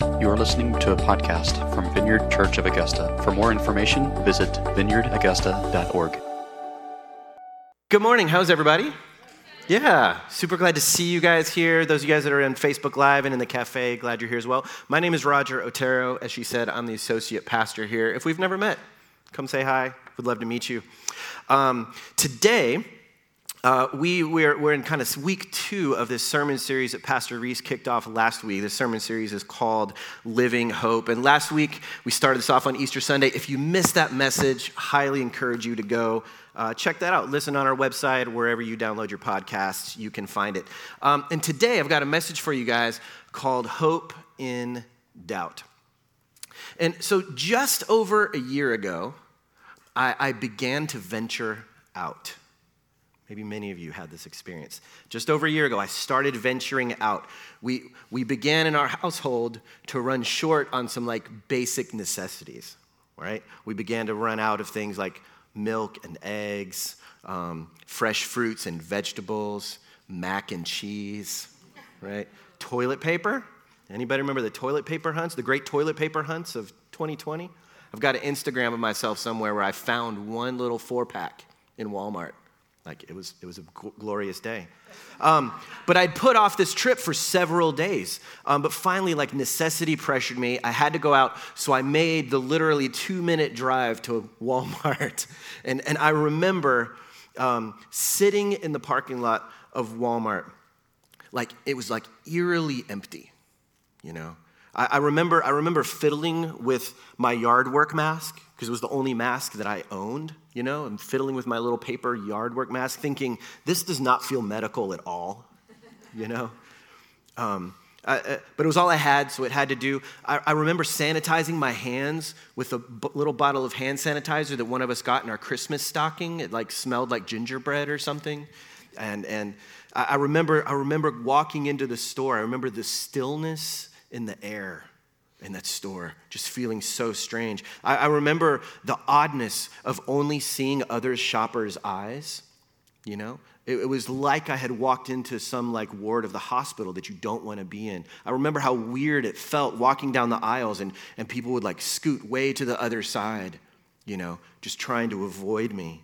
You are listening to a podcast from Vineyard Church of Augusta. For more information, visit vineyardaugusta.org. Good morning. How's everybody? Yeah, super glad to see you guys here. Those of you guys that are on Facebook Live and in the cafe, glad you're here as well. My name is Rodger Otero. As she said, I'm the associate pastor here. If we've never met, come say hi. Would love to meet you. Um, today, uh, we, we're, we're in kind of week two of this sermon series that Pastor Reese kicked off last week. This sermon series is called Living Hope. And last week, we started this off on Easter Sunday. If you missed that message, highly encourage you to go uh, check that out. Listen on our website, wherever you download your podcasts, you can find it. Um, and today, I've got a message for you guys called Hope in Doubt. And so, just over a year ago, I, I began to venture out. Maybe many of you had this experience. Just over a year ago, I started venturing out. We, we began in our household to run short on some like basic necessities, right? We began to run out of things like milk and eggs, um, fresh fruits and vegetables, mac and cheese, right? Toilet paper. Anybody remember the toilet paper hunts, the great toilet paper hunts of 2020? I've got an Instagram of myself somewhere where I found one little four pack in Walmart like it was, it was a glorious day. Um, but I'd put off this trip for several days. Um, but finally, like necessity pressured me. I had to go out, so I made the literally two minute drive to Walmart. And, and I remember um, sitting in the parking lot of Walmart, like it was like eerily empty, you know? I, I remember, I remember fiddling with my yard work mask because it was the only mask that I owned you know, I'm fiddling with my little paper yard work mask, thinking, this does not feel medical at all, you know? Um, I, but it was all I had, so it had to do. I, I remember sanitizing my hands with a b- little bottle of hand sanitizer that one of us got in our Christmas stocking. It like smelled like gingerbread or something. And, and I, remember, I remember walking into the store. I remember the stillness in the air in that store, just feeling so strange. I, I remember the oddness of only seeing other shoppers' eyes, you know? It, it was like I had walked into some like ward of the hospital that you don't want to be in. I remember how weird it felt walking down the aisles and, and people would like scoot way to the other side, you know, just trying to avoid me.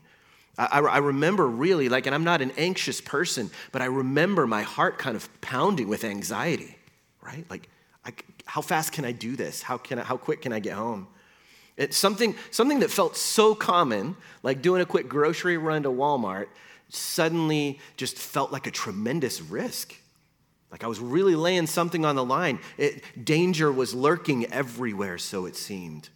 I, I, remember really, like, and I'm not an anxious person, but I remember my heart kind of pounding with anxiety, right? Like, I, how fast can I do this? How, can I, how quick can I get home? It's something, something that felt so common, like doing a quick grocery run to Walmart, suddenly just felt like a tremendous risk. Like I was really laying something on the line. It, danger was lurking everywhere, so it seemed.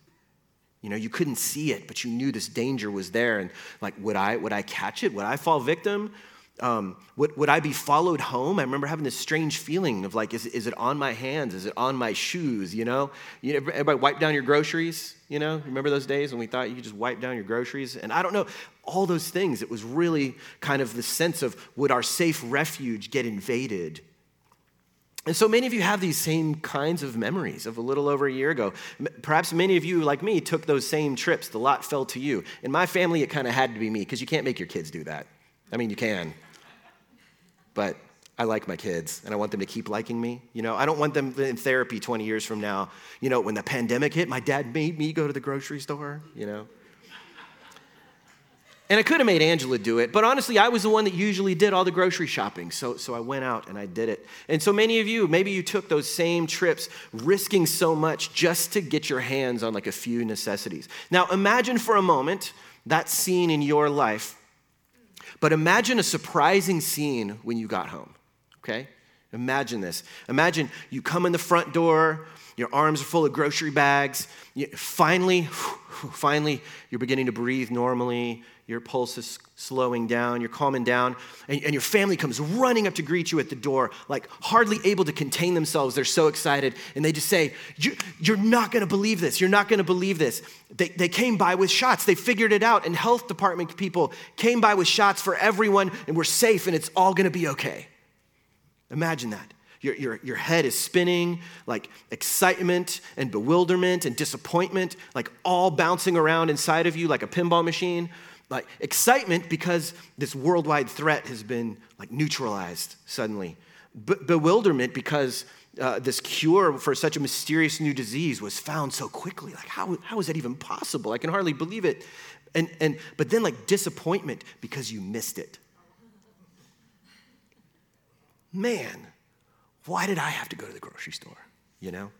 You know, you couldn't see it, but you knew this danger was there. And like, would I, would I catch it? Would I fall victim? Um, would, would I be followed home? I remember having this strange feeling of like, is, is it on my hands? Is it on my shoes? You know, you everybody wipe down your groceries. You know, remember those days when we thought you could just wipe down your groceries? And I don't know, all those things. It was really kind of the sense of would our safe refuge get invaded? And so many of you have these same kinds of memories of a little over a year ago. Perhaps many of you, like me, took those same trips. The lot fell to you. In my family, it kind of had to be me because you can't make your kids do that. I mean, you can, but I like my kids and I want them to keep liking me. You know, I don't want them in therapy 20 years from now. You know, when the pandemic hit, my dad made me go to the grocery store, you know. And I could have made Angela do it, but honestly, I was the one that usually did all the grocery shopping. So, so I went out and I did it. And so many of you, maybe you took those same trips, risking so much just to get your hands on like a few necessities. Now, imagine for a moment that scene in your life but imagine a surprising scene when you got home, okay? Imagine this. Imagine you come in the front door, your arms are full of grocery bags. You, finally, finally, you're beginning to breathe normally your pulse is slowing down, you're calming down, and, and, your family comes running up to greet you at the door, like hardly able to contain themselves. They're so excited, and they just say, You're not gonna believe this. You're not gonna believe this. They, they came by with shots, they figured it out, and health department people came by with shots for everyone, and we're safe, and it's all gonna be okay. Imagine that. Your, your, your head is spinning, like excitement and bewilderment and disappointment, like all bouncing around inside of you like a pinball machine like excitement because this worldwide threat has been like neutralized suddenly. bewilderment because uh, this cure for such a mysterious new disease was found so quickly. Like, how, how is that even possible? I can hardly believe it. And, and, but then, like, disappointment because you missed it. Man, why did I have to go to the grocery store? You know?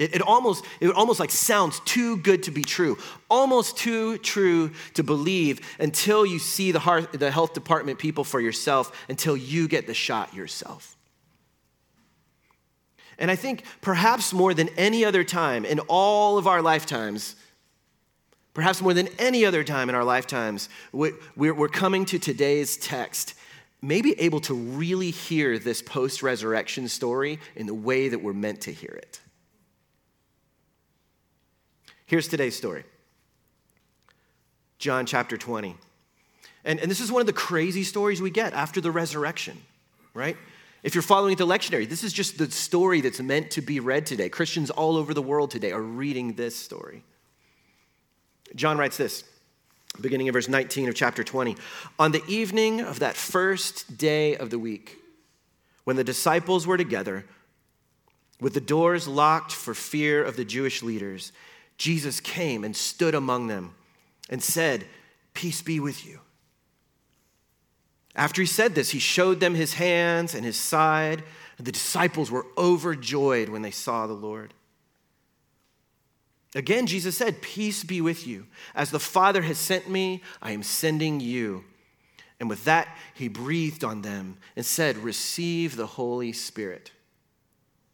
It, it, almost, it almost like sounds too good to be true, almost too true to believe until you see the, heart, the health department people for yourself, until you get the shot yourself. And I think perhaps more than any other time in all of our lifetimes, perhaps more than any other time in our lifetimes, we're coming to today's text, maybe able to really hear this post resurrection story in the way that we're meant to hear it. Here's today's story John chapter 20. And, and this is one of the crazy stories we get after the resurrection, right? If you're following the lectionary, this is just the story that's meant to be read today. Christians all over the world today are reading this story. John writes this, beginning in verse 19 of chapter 20. On the evening of that first day of the week, when the disciples were together, with the doors locked for fear of the Jewish leaders, Jesus came and stood among them and said, Peace be with you. After he said this, he showed them his hands and his side, and the disciples were overjoyed when they saw the Lord. Again, Jesus said, Peace be with you. As the Father has sent me, I am sending you. And with that, he breathed on them and said, Receive the Holy Spirit.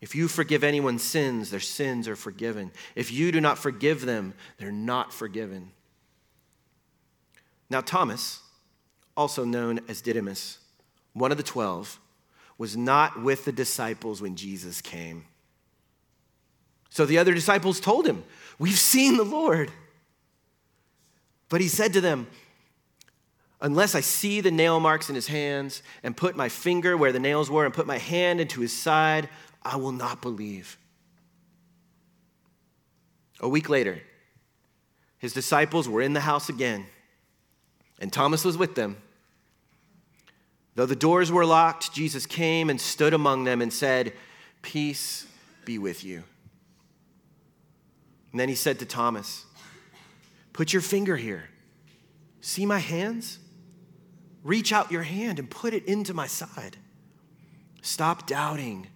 If you forgive anyone's sins, their sins are forgiven. If you do not forgive them, they're not forgiven. Now, Thomas, also known as Didymus, one of the twelve, was not with the disciples when Jesus came. So the other disciples told him, We've seen the Lord. But he said to them, Unless I see the nail marks in his hands and put my finger where the nails were and put my hand into his side, I will not believe. A week later, his disciples were in the house again, and Thomas was with them. Though the doors were locked, Jesus came and stood among them and said, Peace be with you. And then he said to Thomas, Put your finger here. See my hands? Reach out your hand and put it into my side. Stop doubting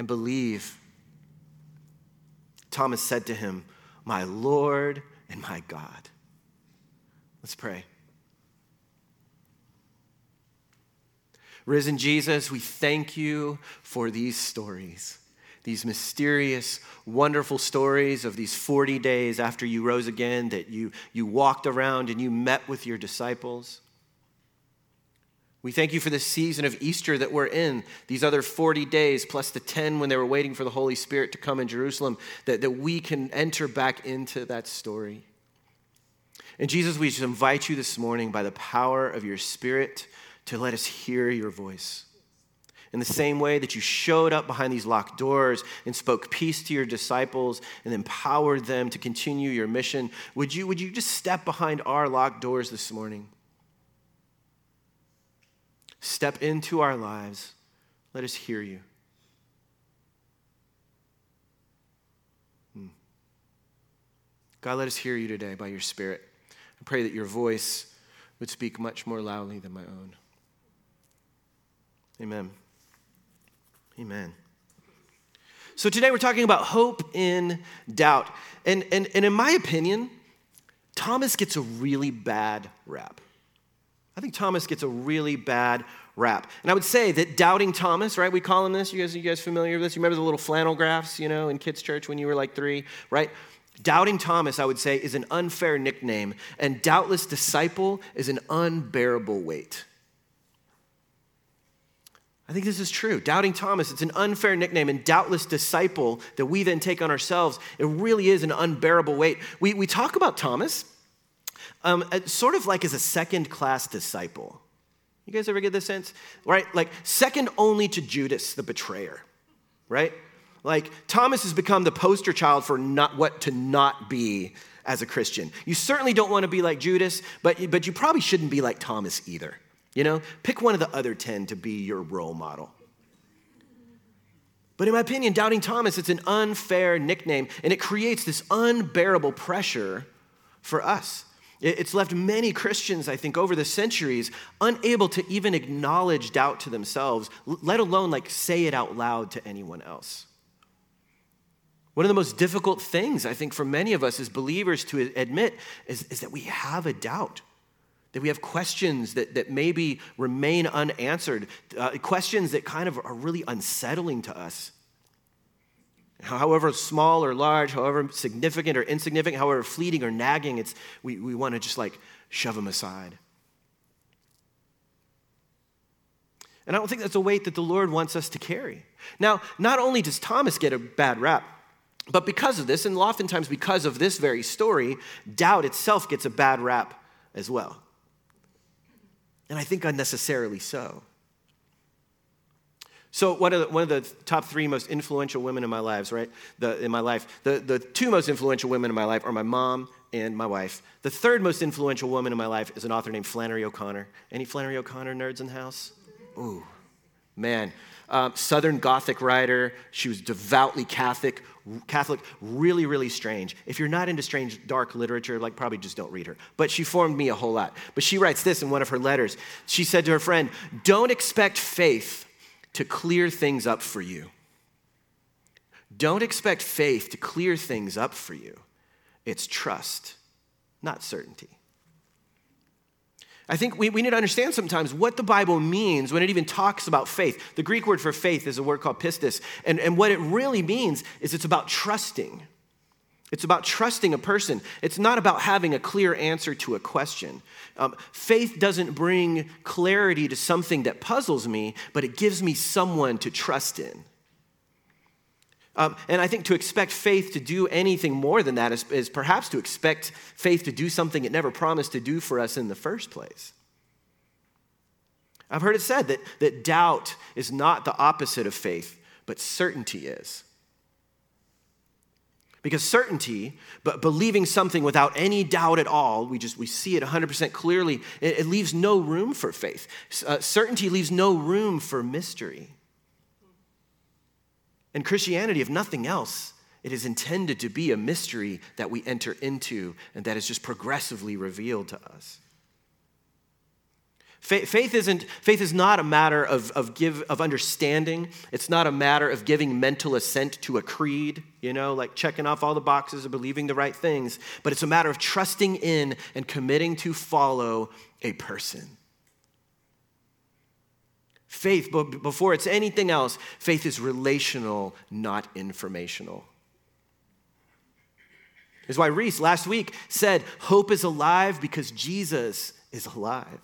and believe. Thomas said to him, My Lord and my God. Let's pray. Risen Jesus, we thank you for these stories, these mysterious, wonderful stories of these 40 days after you rose again, that you, you walked around and you met with your disciples. We thank you for this season of Easter that we're in, these other 40 days, plus the 10 when they were waiting for the Holy Spirit to come in Jerusalem, that, that we can enter back into that story. And Jesus, we just invite you this morning by the power of your Spirit to let us hear your voice. In the same way that you showed up behind these locked doors and spoke peace to your disciples and empowered them to continue your mission, would you, would you just step behind our locked doors this morning? Step into our lives. Let us hear you. Hmm. God, let us hear you today by your Spirit. I pray that your voice would speak much more loudly than my own. Amen. Amen. So today we're talking about hope in doubt. And, and, and in my opinion, Thomas gets a really bad rap. I think Thomas gets a really bad rap. And I would say that doubting Thomas, right? We call him this. You guys, you guys familiar with this? You remember the little flannel graphs, you know, in kids' church when you were like three, right? Doubting Thomas, I would say, is an unfair nickname, and doubtless disciple is an unbearable weight. I think this is true. Doubting Thomas, it's an unfair nickname, and doubtless disciple that we then take on ourselves, it really is an unbearable weight. We, we talk about Thomas um, sort of like as a second class disciple. You guys ever get this sense? Right? Like second only to Judas, the betrayer, right? Like Thomas has become the poster child for not what to not be as a Christian. You certainly don't want to be like Judas, but, but you probably shouldn't be like Thomas either. You know, pick one of the other 10 to be your role model. But in my opinion, Doubting Thomas, it's an unfair nickname, and it creates this unbearable pressure for us. It's left many Christians, I think, over the centuries unable to even acknowledge doubt to themselves, let alone like say it out loud to anyone else. One of the most difficult things, I think, for many of us as believers to admit is, is that we have a doubt, that we have questions that, that maybe remain unanswered, uh, questions that kind of are really unsettling to us. However small or large, however significant or insignificant, however fleeting or nagging, it's, we, we want to just like shove them aside. And I don't think that's a weight that the Lord wants us to carry. Now, not only does Thomas get a bad rap, but because of this, and oftentimes because of this very story, doubt itself gets a bad rap as well. And I think unnecessarily so. So one of, the, one of the top three most influential women in my lives, right? The, in my life, the, the two most influential women in my life are my mom and my wife. The third most influential woman in my life is an author named Flannery O'Connor. Any Flannery O'Connor nerds in the house? Ooh, man. Um, Southern Gothic writer. She was devoutly Catholic, Catholic, really, really strange. If you're not into strange, dark literature, like probably just don't read her. But she formed me a whole lot. But she writes this in one of her letters. She said to her friend, Don't expect faith to clear things up for you. Don't expect faith to clear things up for you. It's trust, not certainty. I think we, we need to understand sometimes what the Bible means when it even talks about faith. The Greek word for faith is a word called pistis. And, and what it really means is it's about trusting. It's about trusting a person. It's not about having a clear answer to a question. Um, faith doesn't bring clarity to something that puzzles me, but it gives me someone to trust in. Um, and I think to expect faith to do anything more than that is, is perhaps to expect faith to do something it never promised to do for us in the first place. I've heard it said that, that doubt is not the opposite of faith, but certainty is. Because certainty, but believing something without any doubt at all, we just we see it 100% clearly, it, it leaves no room for faith. Uh, certainty leaves no room for mystery. And Christianity, if nothing else, it is intended to be a mystery that we enter into and that is just progressively revealed to us. Faith, isn't, faith is not a matter of, of, give, of understanding. It's not a matter of giving mental assent to a creed, you know, like checking off all the boxes of believing the right things. But it's a matter of trusting in and committing to follow a person. Faith, before it's anything else, faith is relational, not informational. Is why Reese last week said, Hope is alive because Jesus is alive.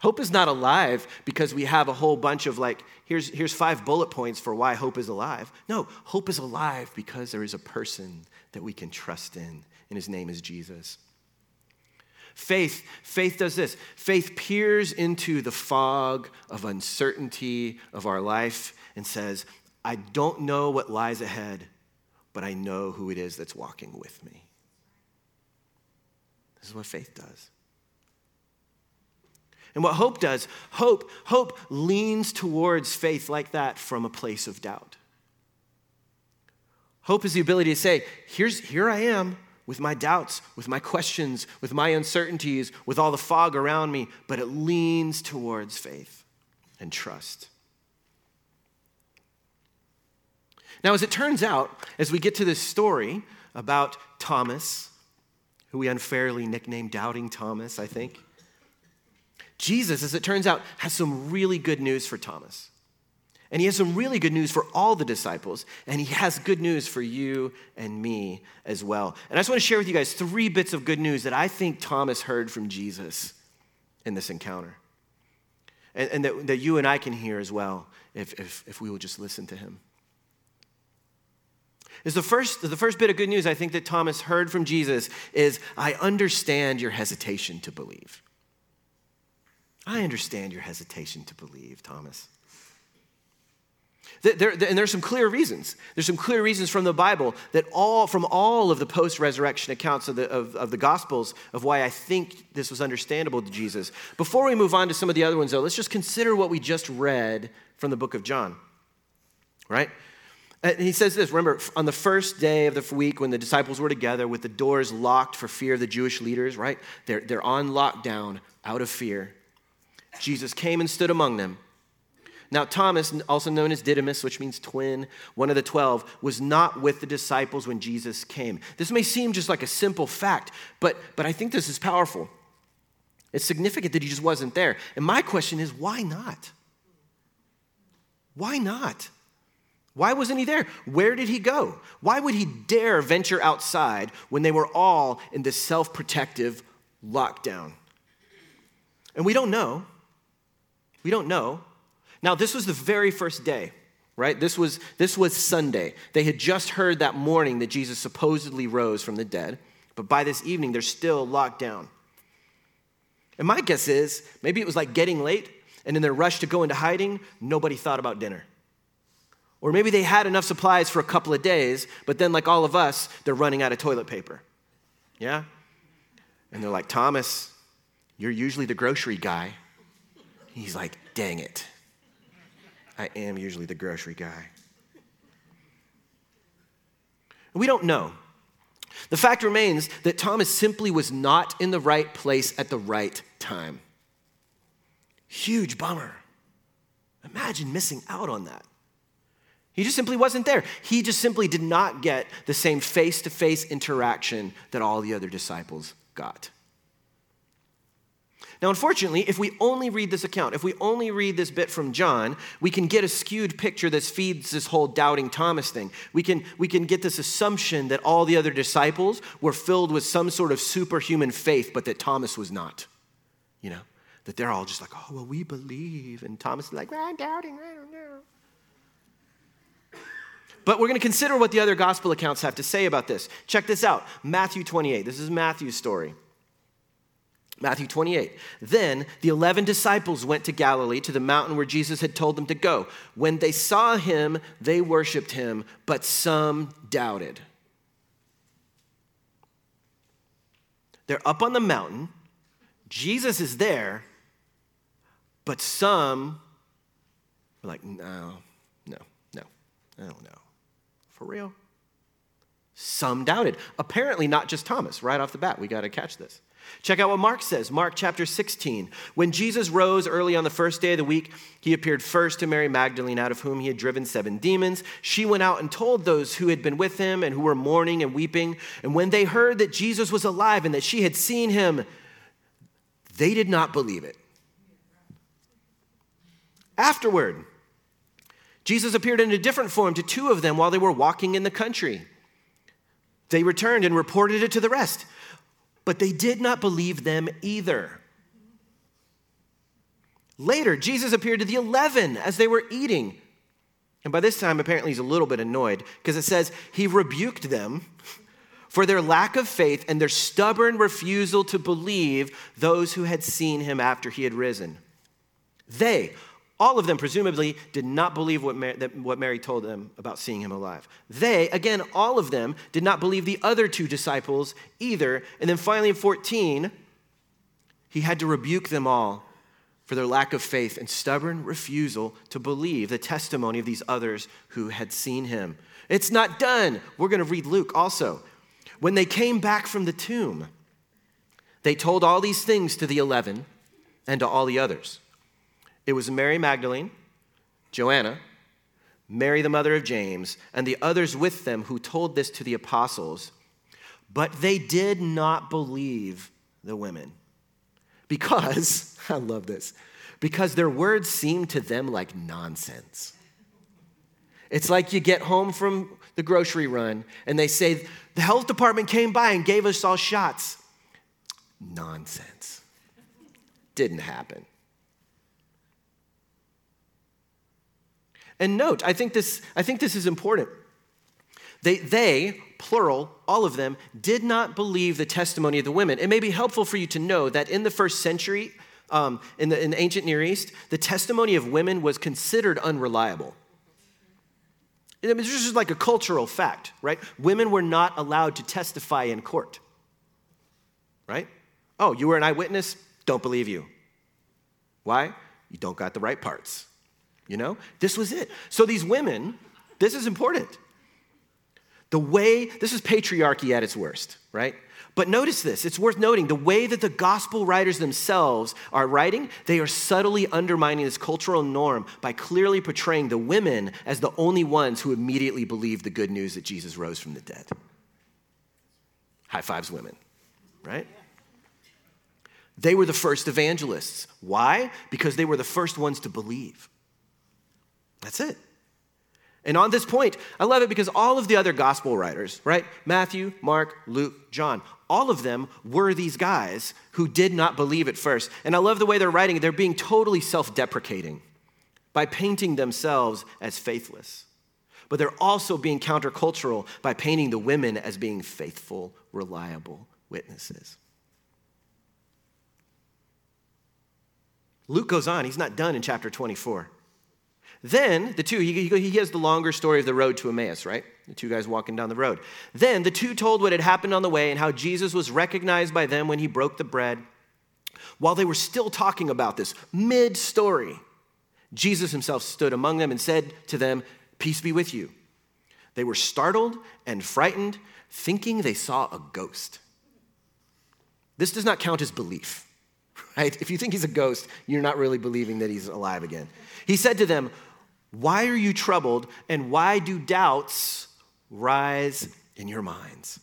Hope is not alive because we have a whole bunch of like, here's, here's five bullet points for why hope is alive. No, hope is alive because there is a person that we can trust in, and his name is Jesus. Faith, faith does this. Faith peers into the fog of uncertainty of our life and says, I don't know what lies ahead, but I know who it is that's walking with me. This is what faith does. And what hope does, hope, hope leans towards faith like that from a place of doubt. Hope is the ability to say, here's, here I am with my doubts, with my questions, with my uncertainties, with all the fog around me, but it leans towards faith and trust. Now, as it turns out, as we get to this story about Thomas, who we unfairly nicknamed Doubting Thomas, I think, Jesus, as it turns out, has some really good news for Thomas. And he has some really good news for all the disciples, and he has good news for you and me as well. And I just want to share with you guys three bits of good news that I think Thomas heard from Jesus in this encounter, and, and that, that you and I can hear as well if, if, if we will just listen to him. Is the first, the first bit of good news I think that Thomas heard from Jesus is I understand your hesitation to believe. I understand your hesitation to believe, Thomas. There, and there's some clear reasons. There's some clear reasons from the Bible that all, from all of the post-resurrection accounts of the, of, of the Gospels of why I think this was understandable to Jesus. Before we move on to some of the other ones, though, let's just consider what we just read from the book of John. right? And he says this remember, on the first day of the week when the disciples were together with the doors locked for fear of the Jewish leaders, right? They're, they're on lockdown out of fear. Jesus came and stood among them. Now, Thomas, also known as Didymus, which means twin, one of the twelve, was not with the disciples when Jesus came. This may seem just like a simple fact, but, but I think this is powerful. It's significant that he just wasn't there. And my question is why not? Why not? Why wasn't he there? Where did he go? Why would he dare venture outside when they were all in this self protective lockdown? And we don't know. We don't know. Now, this was the very first day, right? This was, this was Sunday. They had just heard that morning that Jesus supposedly rose from the dead, but by this evening, they're still locked down. And my guess is maybe it was like getting late, and in their rush to go into hiding, nobody thought about dinner. Or maybe they had enough supplies for a couple of days, but then, like all of us, they're running out of toilet paper. Yeah? And they're like, Thomas, you're usually the grocery guy. He's like, dang it. I am usually the grocery guy. We don't know. The fact remains that Thomas simply was not in the right place at the right time. Huge bummer. Imagine missing out on that. He just simply wasn't there. He just simply did not get the same face to face interaction that all the other disciples got. Now, unfortunately, if we only read this account, if we only read this bit from John, we can get a skewed picture that feeds this whole doubting Thomas thing. We can, we can get this assumption that all the other disciples were filled with some sort of superhuman faith, but that Thomas was not. You know, that they're all just like, oh, well, we believe. And Thomas is like, well, I'm doubting, I don't know. But we're going to consider what the other gospel accounts have to say about this. Check this out Matthew 28. This is Matthew's story. Matthew 28. Then the 11 disciples went to Galilee, to the mountain where Jesus had told them to go. When they saw him, they worshiped him, but some doubted. They're up on the mountain, Jesus is there, but some like, no, no, no, I don't know. For real? Some doubted. Apparently, not just Thomas, right off the bat. We got to catch this. Check out what Mark says. Mark chapter 16. When Jesus rose early on the first day of the week, he appeared first to Mary Magdalene, out of whom he had driven seven demons. She went out and told those who had been with him and who were mourning and weeping. And when they heard that Jesus was alive and that she had seen him, they did not believe it. Afterward, Jesus appeared in a different form to two of them while they were walking in the country. They returned and reported it to the rest, but they did not believe them either. Later, Jesus appeared to the 11 as they were eating. And by this time, apparently, he's a little bit annoyed because it says he rebuked them for their lack of faith and their stubborn refusal to believe those who had seen him after he had risen. They, all of them presumably did not believe what Mary, what Mary told them about seeing him alive. They, again, all of them did not believe the other two disciples either. And then finally in 14, he had to rebuke them all for their lack of faith and stubborn refusal to believe the testimony of these others who had seen him. It's not done. We're going to read Luke also. When they came back from the tomb, they told all these things to the eleven and to all the others. It was Mary Magdalene, Joanna, Mary, the mother of James, and the others with them who told this to the apostles. But they did not believe the women because, I love this, because their words seemed to them like nonsense. It's like you get home from the grocery run and they say, the health department came by and gave us all shots. Nonsense. Didn't happen. And note, I think this, I think this is important. They, they, plural, all of them, did not believe the testimony of the women. It may be helpful for you to know that in the first century, um, in, the, in the ancient Near East, the testimony of women was considered unreliable. I mean, this is like a cultural fact, right? Women were not allowed to testify in court, right? Oh, you were an eyewitness? Don't believe you. Why? You don't got the right parts. You know, this was it. So these women This is important. The way, this is patriarchy at its worst, right? But notice this, it's worth noting the way that the gospel writers themselves are writing, they are subtly undermining this cultural norm by clearly portraying the women as the only ones who immediately believed the good news that Jesus rose from the dead. High fives, women, right? They were the first evangelists. Why? Because they were the first ones to believe. That's it. And on this point, I love it because all of the other gospel writers, right? Matthew, Mark, Luke, John, all of them were these guys who did not believe at first. And I love the way they're writing, they're being totally self deprecating by painting themselves as faithless. But they're also being countercultural by painting the women as being faithful, reliable witnesses. Luke goes on, he's not done in chapter 24. Then the two, he, he has the longer story of the road to Emmaus, right? The two guys walking down the road. Then the two told what had happened on the way and how Jesus was recognized by them when he broke the bread. While they were still talking about this, mid story, Jesus himself stood among them and said to them, Peace be with you. They were startled and frightened, thinking they saw a ghost. This does not count as belief, right? If you think he's a ghost, you're not really believing that he's alive again. He said to them, why are you troubled, and why do doubts rise in your minds?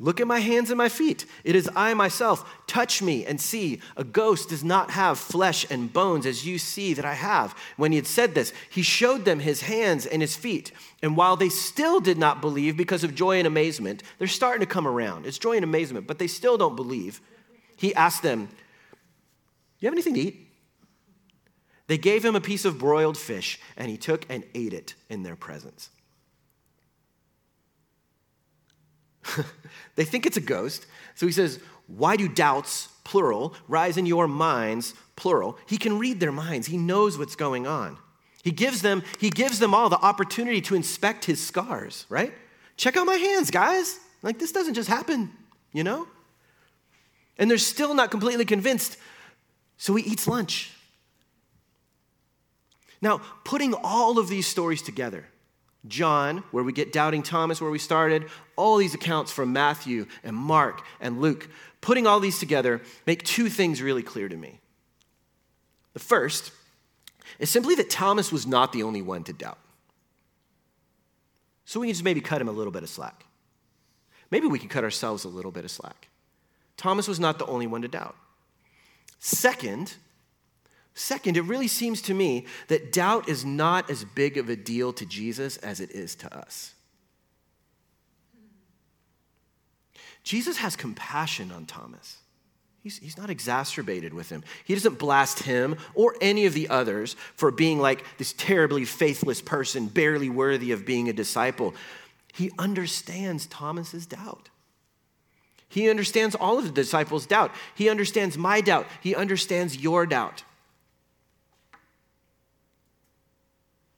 Look at my hands and my feet. It is I myself. Touch me and see. A ghost does not have flesh and bones as you see that I have. When he had said this, he showed them his hands and his feet. And while they still did not believe because of joy and amazement, they're starting to come around. It's joy and amazement, but they still don't believe. He asked them, You have anything to eat? They gave him a piece of broiled fish, and he took and ate it in their presence. they think it's a ghost. So he says, Why do doubts, plural, rise in your minds, plural? He can read their minds, he knows what's going on. He gives them, he gives them all the opportunity to inspect his scars, right? Check out my hands, guys. Like this doesn't just happen, you know? And they're still not completely convinced. So he eats lunch. Now, putting all of these stories together, John, where we get doubting Thomas, where we started, all these accounts from Matthew and Mark and Luke, putting all these together make two things really clear to me. The first is simply that Thomas was not the only one to doubt. So we can just maybe cut him a little bit of slack. Maybe we can cut ourselves a little bit of slack. Thomas was not the only one to doubt. Second, Second, it really seems to me that doubt is not as big of a deal to Jesus as it is to us. Jesus has compassion on Thomas. He's, he's not exacerbated with him. He doesn't blast him or any of the others for being like this terribly faithless person, barely worthy of being a disciple. He understands Thomas's doubt. He understands all of the disciples' doubt. He understands my doubt. He understands your doubt.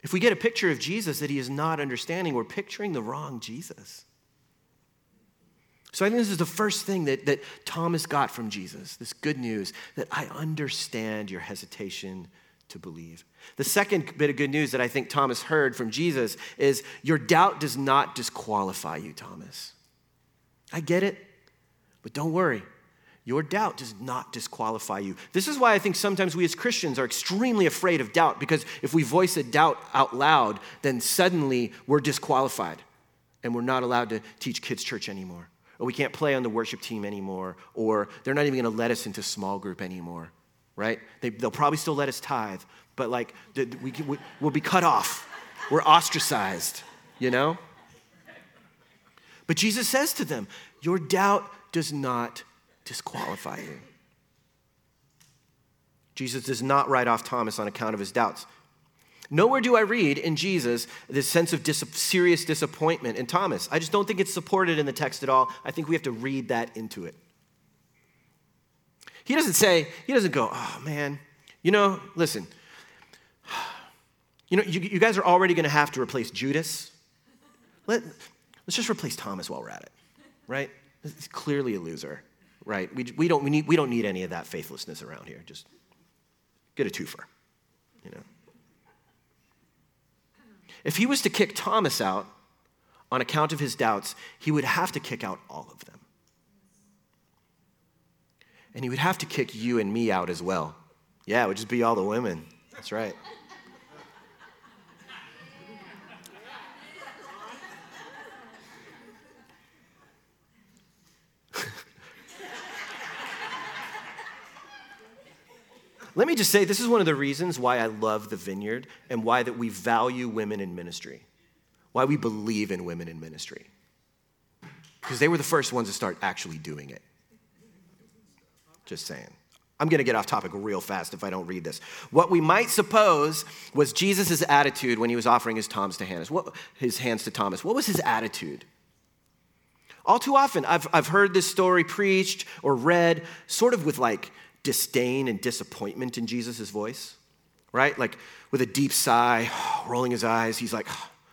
If we get a picture of Jesus that he is not understanding, we're picturing the wrong Jesus. So I think this is the first thing that, that Thomas got from Jesus this good news that I understand your hesitation to believe. The second bit of good news that I think Thomas heard from Jesus is your doubt does not disqualify you, Thomas. I get it, but don't worry. Your doubt does not disqualify you. This is why I think sometimes we as Christians are extremely afraid of doubt because if we voice a doubt out loud, then suddenly we're disqualified and we're not allowed to teach kids' church anymore. Or we can't play on the worship team anymore. Or they're not even going to let us into small group anymore, right? They, will probably still let us tithe, but like we, we, we'll be cut off. We're ostracized, you know? But Jesus says to them, Your doubt does not disqualify you. Jesus does not write off Thomas on account of his doubts. Nowhere do I read in Jesus this sense of dis- serious disappointment in Thomas. I just don't think it's supported in the text at all. I think we have to read that into it. He doesn't say, he doesn't go, oh man, you know, listen, you know, you, you guys are already going to have to replace Judas. Let, let's just replace Thomas while we're at it, right? He's clearly a loser right? We, we, don't, we, need, we don't need any of that faithlessness around here. Just get a twofer, you know? If he was to kick Thomas out on account of his doubts, he would have to kick out all of them. And he would have to kick you and me out as well. Yeah, it would just be all the women. That's right. Let me just say, this is one of the reasons why I love the vineyard and why that we value women in ministry, why we believe in women in ministry. Because they were the first ones to start actually doing it. Just saying. I'm going to get off topic real fast if I don't read this. What we might suppose was Jesus' attitude when he was offering his, Thomas to Hannes, what, his hands to Thomas. What was his attitude? All too often, I've, I've heard this story preached or read sort of with like disdain and disappointment in Jesus' voice, right? Like with a deep sigh, rolling his eyes, he's like,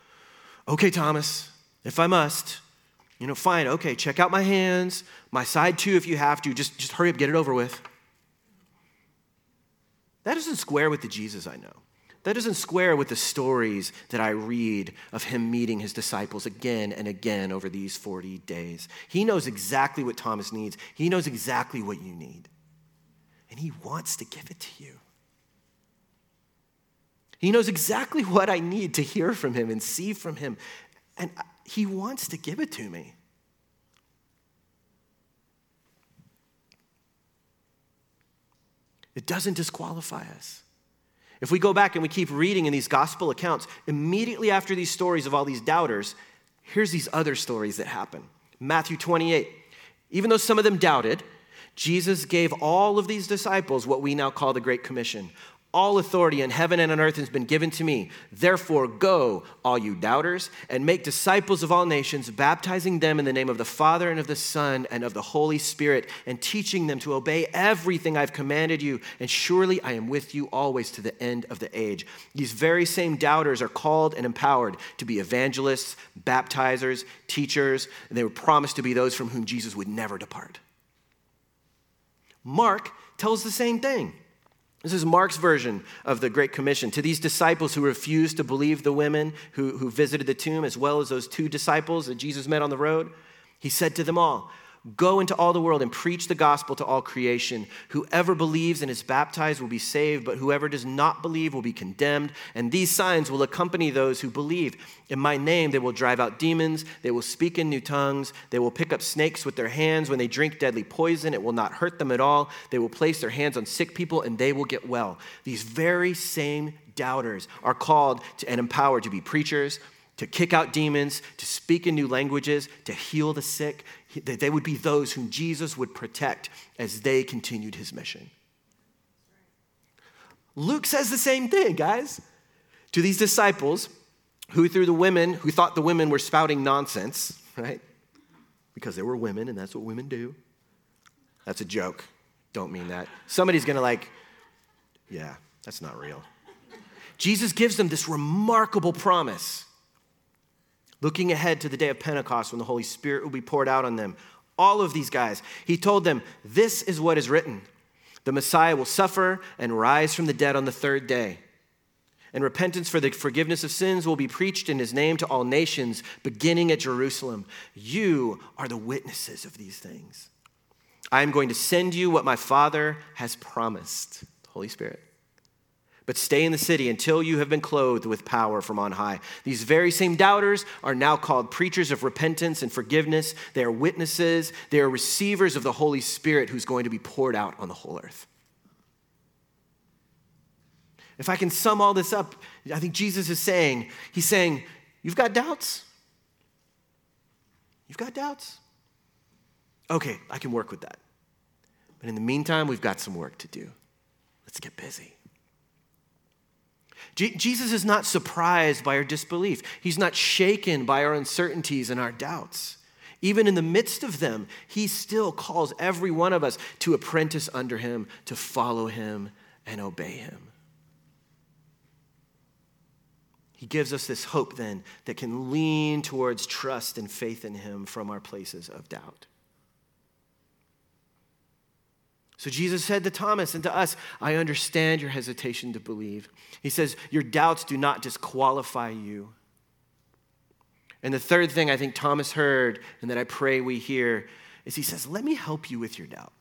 okay, Thomas, if I must, you know, fine, okay, check out my hands, my side too if you have to, just, just hurry up, get it over with. That doesn't square with the Jesus I know. That doesn't square with the stories that I read of him meeting his disciples again and again over these 40 days. He knows exactly what Thomas needs, he knows exactly what you need and He wants to give it to you. He knows exactly what I need to hear from Him and see from Him, and He wants to give it to me. It doesn't disqualify us. If we go back and we keep reading in these gospel accounts, immediately after these stories of all these doubters, here's these other stories that happen. Matthew 28. Even though some of them doubted, Jesus gave all of these disciples what we now call the Great Commission. All authority in heaven and on earth has been given to me. Therefore, go, all you doubters, and make disciples of all nations, baptizing them in the name of the Father and of the Son and of the Holy Spirit, and teaching them to obey everything I've commanded you. And surely I am with you always to the end of the age. These very same doubters are called and empowered to be evangelists, baptizers, teachers, and they were promised to be those from whom Jesus would never depart. Mark tells the same thing. This is Mark's version of the Great Commission. To these disciples who refused to believe the women who, who visited the tomb, as well as those two disciples that Jesus met on the road, he said to them all, Go into all the world and preach the gospel to all creation. Whoever believes and is baptized will be saved, but whoever does not believe will be condemned. And these signs will accompany those who believe. In my name, they will drive out demons, they will speak in new tongues, they will pick up snakes with their hands. When they drink deadly poison, it will not hurt them at all. They will place their hands on sick people and they will get well. These very same doubters are called to, and empowered to be preachers, to kick out demons, to speak in new languages, to heal the sick. They would be those whom Jesus would protect as they continued his mission. Luke says the same thing, guys. To these disciples who, through the women, who thought the women were spouting nonsense, right? Because they were women and that's what women do. That's a joke. Don't mean that. Somebody's gonna, like, yeah, that's not real. Jesus gives them this remarkable promise looking ahead to the day of Pentecost when the Holy Spirit will be poured out on them. All of these guys, he told them, This is what is written the Messiah will suffer and rise from the dead on the third day. And repentance for the forgiveness of sins will be preached in his name to all nations, beginning at Jerusalem. You are the witnesses of these things. I am going to send you what my Father has promised, the Holy Spirit. But stay in the city until you have been clothed with power from on high. These very same doubters are now called preachers of repentance and forgiveness. They are witnesses, they are receivers of the Holy Spirit who's going to be poured out on the whole earth. If I can sum all this up, I think Jesus is saying, He's saying, You've got doubts? You've got doubts? Okay, I can work with that. But in the meantime, we've got some work to do. Let's get busy. Jesus is not surprised by our disbelief. He's not shaken by our uncertainties and our doubts. Even in the midst of them, he still calls every one of us to apprentice under him, to follow him, and obey him. He gives us this hope then that can lean towards trust and faith in him from our places of doubt. So Jesus said to Thomas and to us, I understand your hesitation to believe. He says, Your doubts do not disqualify you. And the third thing I think Thomas heard and that I pray we hear is he says, Let me help you with your doubt.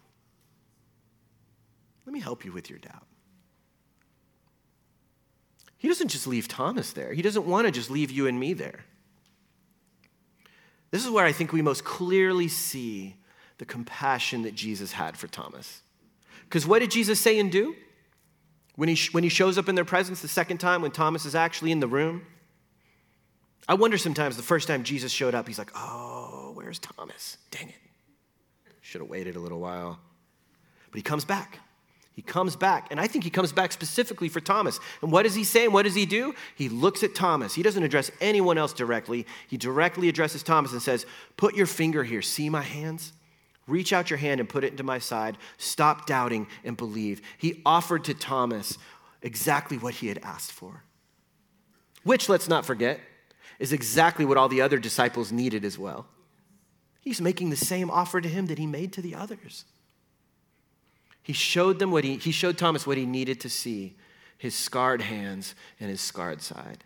Let me help you with your doubt. He doesn't just leave Thomas there, he doesn't want to just leave you and me there. This is where I think we most clearly see the compassion that Jesus had for Thomas. Because what did Jesus say and do? When he, when he shows up in their presence the second time, when Thomas is actually in the room? I wonder sometimes the first time Jesus showed up, he's like, oh, where's Thomas? Dang it. Should have waited a little while. But he comes back. He comes back, and I think he comes back specifically for Thomas. And what does he say and what does he do? He looks at Thomas. He doesn't address anyone else directly. He directly addresses Thomas and says, Put your finger here. See my hands? Reach out your hand and put it into my side. Stop doubting and believe. He offered to Thomas exactly what he had asked for, which, let's not forget, is exactly what all the other disciples needed as well. He's making the same offer to him that he made to the others. He showed them what he, he showed Thomas what he needed to see his scarred hands and his scarred side.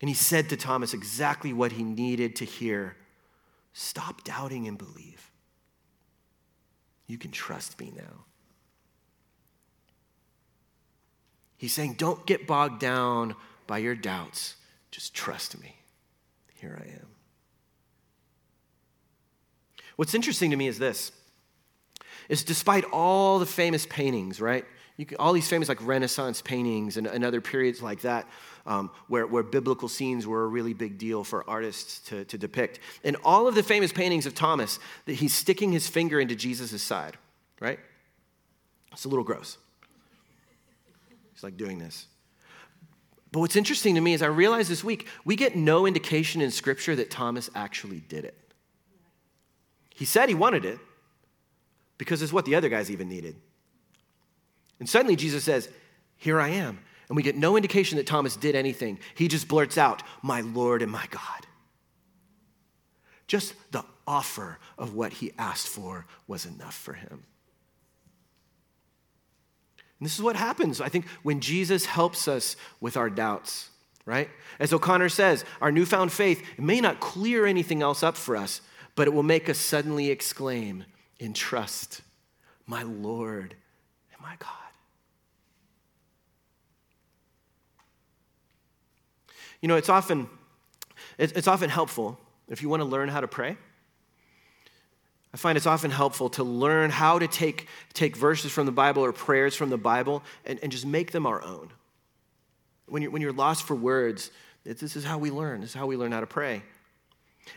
And he said to Thomas exactly what he needed to hear Stop doubting and believe. You can trust me now. He's saying, Don't get bogged down by your doubts. Just trust me. Here I am. What's interesting to me is this is despite all the famous paintings, right? Can, all these famous like Renaissance paintings and, and other periods like that, um, where, where biblical scenes were a really big deal for artists to, to depict. And all of the famous paintings of Thomas, that he's sticking his finger into Jesus' side, right? It's a little gross. He's like doing this. But what's interesting to me is I realized this week, we get no indication in Scripture that Thomas actually did it. He said he wanted it because it's what the other guys even needed. And suddenly Jesus says, Here I am. And we get no indication that Thomas did anything. He just blurts out, My Lord and my God. Just the offer of what he asked for was enough for him. And this is what happens, I think, when Jesus helps us with our doubts, right? As O'Connor says, our newfound faith may not clear anything else up for us, but it will make us suddenly exclaim in trust, My Lord and my God. You know, it's often, it's often helpful if you want to learn how to pray. I find it's often helpful to learn how to take, take verses from the Bible or prayers from the Bible and, and just make them our own. When you're, when you're lost for words, this is how we learn. This is how we learn how to pray.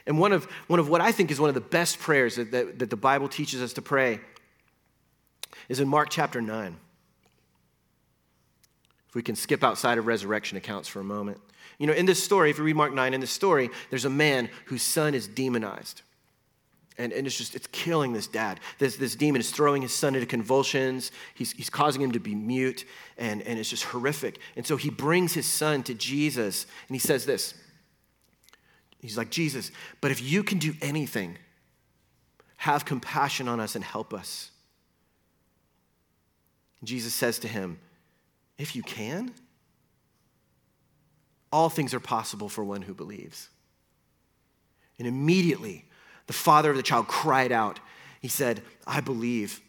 And one of, one of what I think is one of the best prayers that, that, that the Bible teaches us to pray is in Mark chapter 9. If we can skip outside of resurrection accounts for a moment. You know, in this story, if you read Mark 9, in this story, there's a man whose son is demonized. And, and it's just, it's killing this dad. This, this demon is throwing his son into convulsions. He's, he's causing him to be mute, and, and it's just horrific. And so he brings his son to Jesus, and he says this He's like, Jesus, but if you can do anything, have compassion on us and help us. Jesus says to him, If you can, all things are possible for one who believes. And immediately, the father of the child cried out. He said, I believe,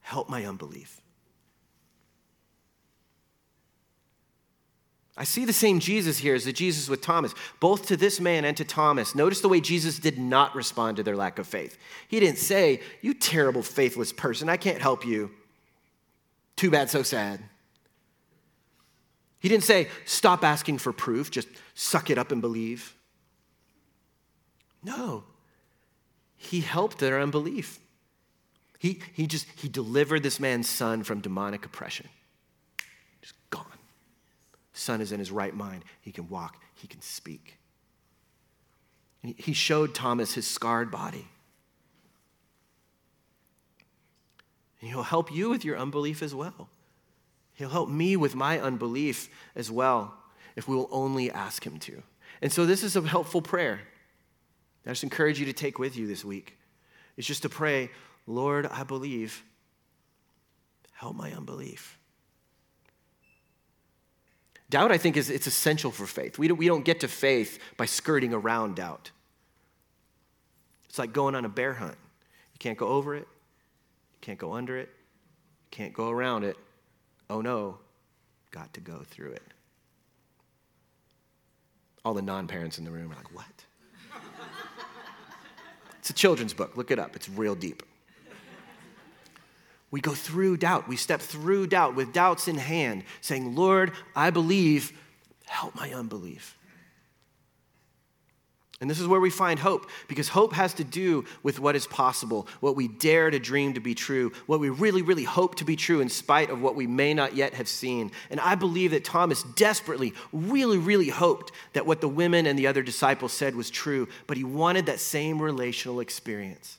help my unbelief. I see the same Jesus here as the Jesus with Thomas, both to this man and to Thomas. Notice the way Jesus did not respond to their lack of faith. He didn't say, You terrible, faithless person, I can't help you. Too bad, so sad. He didn't say, Stop asking for proof, just suck it up and believe. No, he helped their unbelief. He, he just, he delivered this man's son from demonic oppression. Just gone. Son is in his right mind. He can walk, he can speak. And he showed Thomas his scarred body. And he'll help you with your unbelief as well. He'll help me with my unbelief as well if we will only ask him to. And so, this is a helpful prayer. I just encourage you to take with you this week. It's just to pray, Lord, I believe, help my unbelief. Doubt, I think, is it's essential for faith. We don't, we don't get to faith by skirting around doubt. It's like going on a bear hunt. You can't go over it, you can't go under it, you can't go around it. Oh no, got to go through it. All the non parents in the room are like, what? it's a children's book. Look it up, it's real deep. We go through doubt. We step through doubt with doubts in hand, saying, Lord, I believe, help my unbelief. And this is where we find hope, because hope has to do with what is possible, what we dare to dream to be true, what we really, really hope to be true in spite of what we may not yet have seen. And I believe that Thomas desperately, really, really hoped that what the women and the other disciples said was true, but he wanted that same relational experience.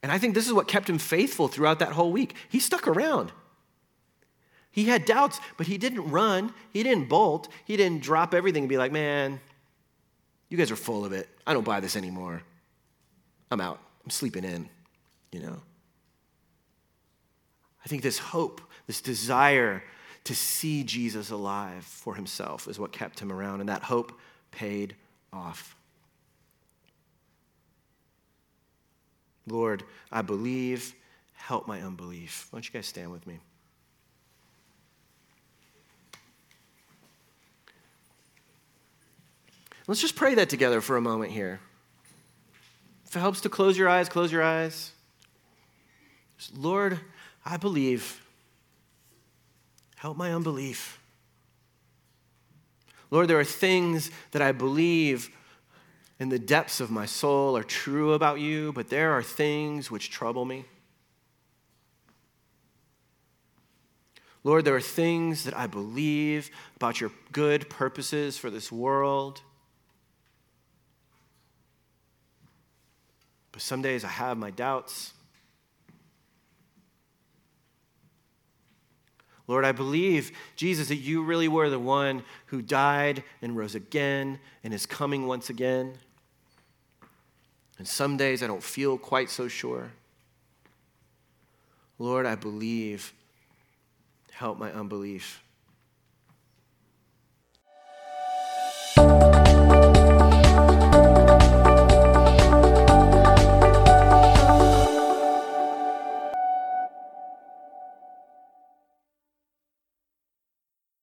And I think this is what kept him faithful throughout that whole week. He stuck around. He had doubts, but he didn't run. He didn't bolt. He didn't drop everything and be like, man, you guys are full of it. I don't buy this anymore. I'm out. I'm sleeping in, you know. I think this hope, this desire to see Jesus alive for himself is what kept him around, and that hope paid off. Lord, I believe, help my unbelief. Why don't you guys stand with me? Let's just pray that together for a moment here. If it helps to close your eyes, close your eyes. Lord, I believe. Help my unbelief. Lord, there are things that I believe in the depths of my soul are true about you, but there are things which trouble me. Lord, there are things that I believe about your good purposes for this world But some days I have my doubts. Lord, I believe, Jesus, that you really were the one who died and rose again and is coming once again. And some days I don't feel quite so sure. Lord, I believe. Help my unbelief.